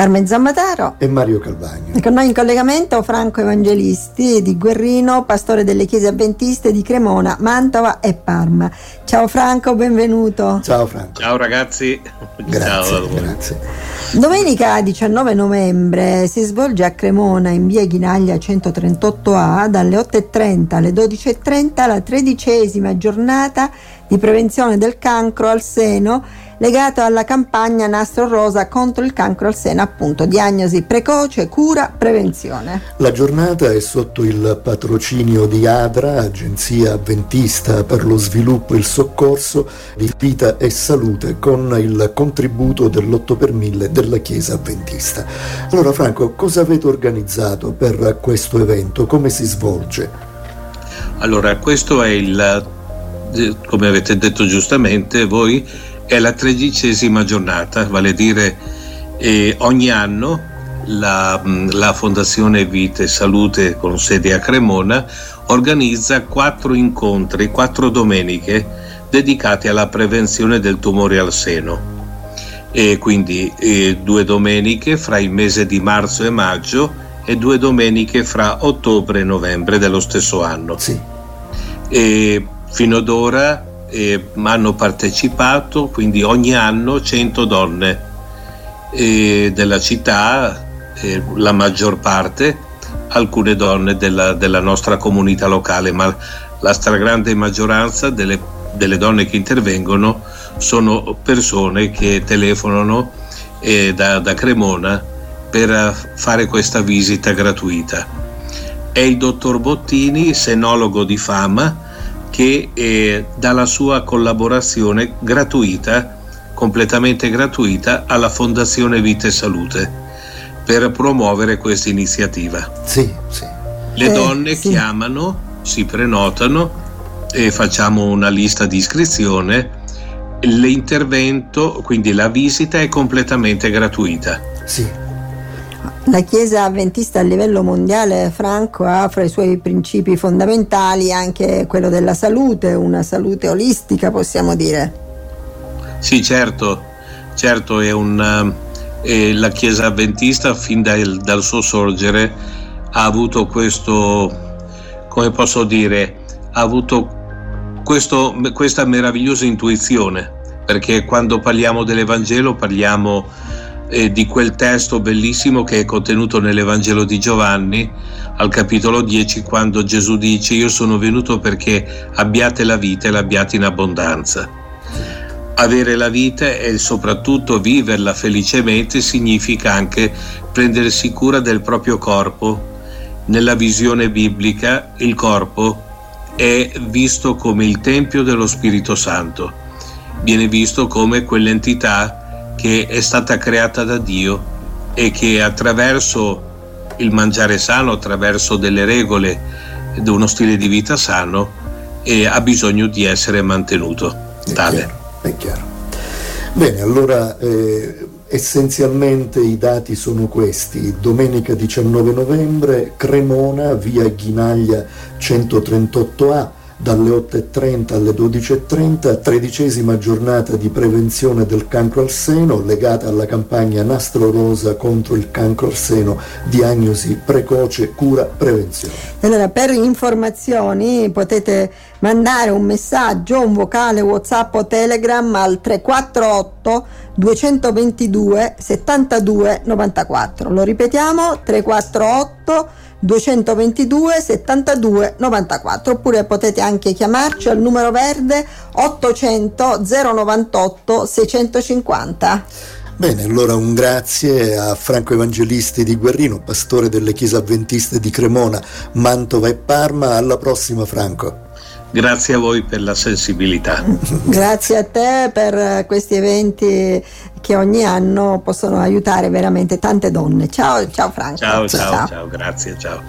Carmen Zammataro e Mario Calvagno. E con noi in collegamento Franco Evangelisti di Guerrino, pastore delle chiese avventiste di Cremona, Mantova e Parma. Ciao Franco, benvenuto. Ciao Franco. Ciao ragazzi. Grazie, Ciao grazie. Domenica 19 novembre si svolge a Cremona in via Ghinaglia 138A dalle 8.30 alle 12.30 la tredicesima giornata di prevenzione del cancro al seno legato alla campagna Nastro Rosa contro il cancro al seno, appunto, diagnosi precoce, cura, prevenzione. La giornata è sotto il patrocinio di ADRA, Agenzia Avventista per lo Sviluppo e il Soccorso di Vita e Salute, con il contributo dell'8 per 1000 della Chiesa Avventista. Allora Franco, cosa avete organizzato per questo evento? Come si svolge? Allora, questo è il, come avete detto giustamente voi, è la tredicesima giornata, vale a dire eh, ogni anno la, la, Fondazione Vita e Salute con sede a Cremona organizza quattro incontri, quattro domeniche dedicate alla prevenzione del tumore al seno. E quindi eh, due domeniche fra il mese di marzo e maggio e due domeniche fra ottobre e novembre dello stesso anno. Sì. E fino ad ora eh, hanno partecipato, quindi ogni anno 100 donne eh, della città, eh, la maggior parte, alcune donne della, della, nostra comunità locale, ma la stragrande maggioranza delle, delle donne che intervengono sono persone che telefonano eh, da, da Cremona per fare questa visita gratuita. È il dottor Bottini, senologo di fama, che eh, dà la sua collaborazione gratuita, completamente gratuita, alla Fondazione Vita e Salute per promuovere questa iniziativa. Sì, sì. Le eh, donne sì. chiamano, si prenotano e facciamo una lista di iscrizione. L'intervento, quindi la visita, è completamente gratuita. Sì. La Chiesa avventista a livello mondiale, Franco, ha fra i suoi principi fondamentali anche quello della salute, una salute olistica possiamo dire. Sì, certo, certo è un, eh, la Chiesa avventista fin dal, dal suo sorgere ha avuto questo, come posso dire, ha avuto questo, questa meravigliosa intuizione, perché quando parliamo dell'Evangelo parliamo eh, di quel testo bellissimo che è contenuto nell'Evangelo di Giovanni al capitolo 10 quando Gesù dice io sono venuto perché abbiate la vita e l'abbiate in abbondanza. Avere la vita e soprattutto viverla felicemente significa anche prendersi cura del proprio corpo. Nella visione biblica il corpo è visto come il Tempio dello Spirito Santo, viene visto come quell'entità che è stata creata da Dio e che attraverso il mangiare sano, attraverso delle regole ed uno stile di vita sano, ha bisogno di essere mantenuto è tale. Chiaro, è chiaro. Bene, allora eh, essenzialmente i dati sono questi. Domenica 19 novembre, Cremona, via Ghinaglia 138A, dalle 8.30 alle 12.30, tredicesima giornata di prevenzione del cancro al seno legata alla campagna Nastro Rosa contro il cancro al seno, diagnosi precoce, cura, prevenzione. Allora, per informazioni potete mandare un messaggio, un vocale WhatsApp o Telegram al 348 222 72 94. Lo ripetiamo, 348 222 72 94 oppure potete anche chiamarci al numero verde 800 098 650. Bene, allora un grazie a Franco Evangelisti di Guerrino, pastore delle chiese avventiste di Cremona, Mantova e Parma. Alla prossima Franco. Grazie a voi per la sensibilità. Grazie a te per questi eventi che ogni anno possono aiutare veramente tante donne. Ciao, ciao Franco. Ciao, ciao, ciao, ciao grazie, ciao.